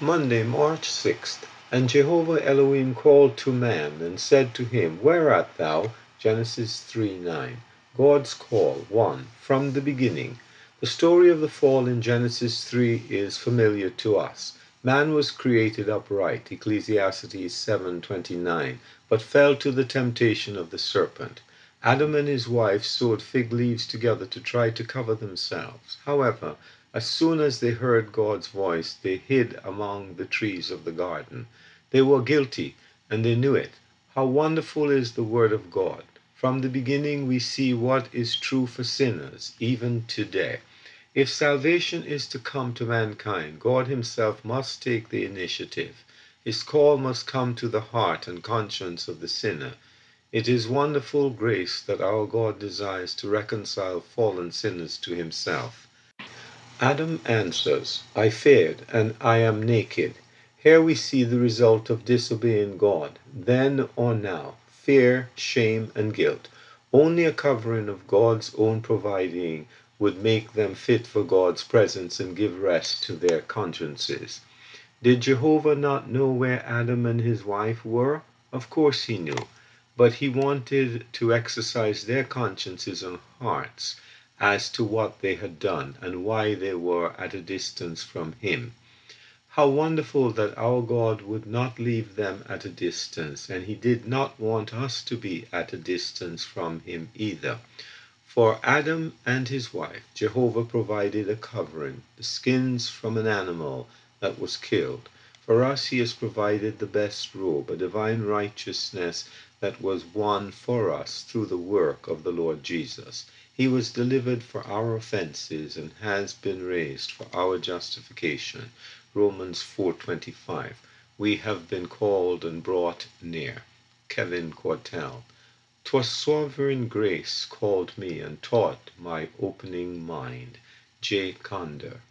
Monday, March 6th. And Jehovah Elohim called to man, and said to him, Where art thou? Genesis 3 9. God's call 1. From the beginning. The story of the fall in Genesis 3 is familiar to us. Man was created upright, Ecclesiastes 7:29, but fell to the temptation of the serpent. Adam and his wife sewed fig leaves together to try to cover themselves. However, as soon as they heard God's voice, they hid among the trees of the garden. They were guilty, and they knew it. How wonderful is the Word of God! From the beginning, we see what is true for sinners, even today. If salvation is to come to mankind, God Himself must take the initiative. His call must come to the heart and conscience of the sinner. It is wonderful grace that our God desires to reconcile fallen sinners to Himself. Adam answers, I feared, and I am naked. Here we see the result of disobeying God, then or now fear, shame, and guilt. Only a covering of God's own providing would make them fit for God's presence and give rest to their consciences. Did Jehovah not know where Adam and his wife were? Of course he knew, but he wanted to exercise their consciences and hearts as to what they had done and why they were at a distance from him. How wonderful that our God would not leave them at a distance, and he did not want us to be at a distance from him either. For Adam and his wife, Jehovah provided a covering, the skins from an animal that was killed. For us, he has provided the best robe, a divine righteousness that was won for us through the work of the Lord Jesus. He was delivered for our offenses and has been raised for our justification. Romans 4:25. We have been called and brought near. Kevin Cortell. 'Twas sovereign grace called me and taught my opening mind. J. Conder.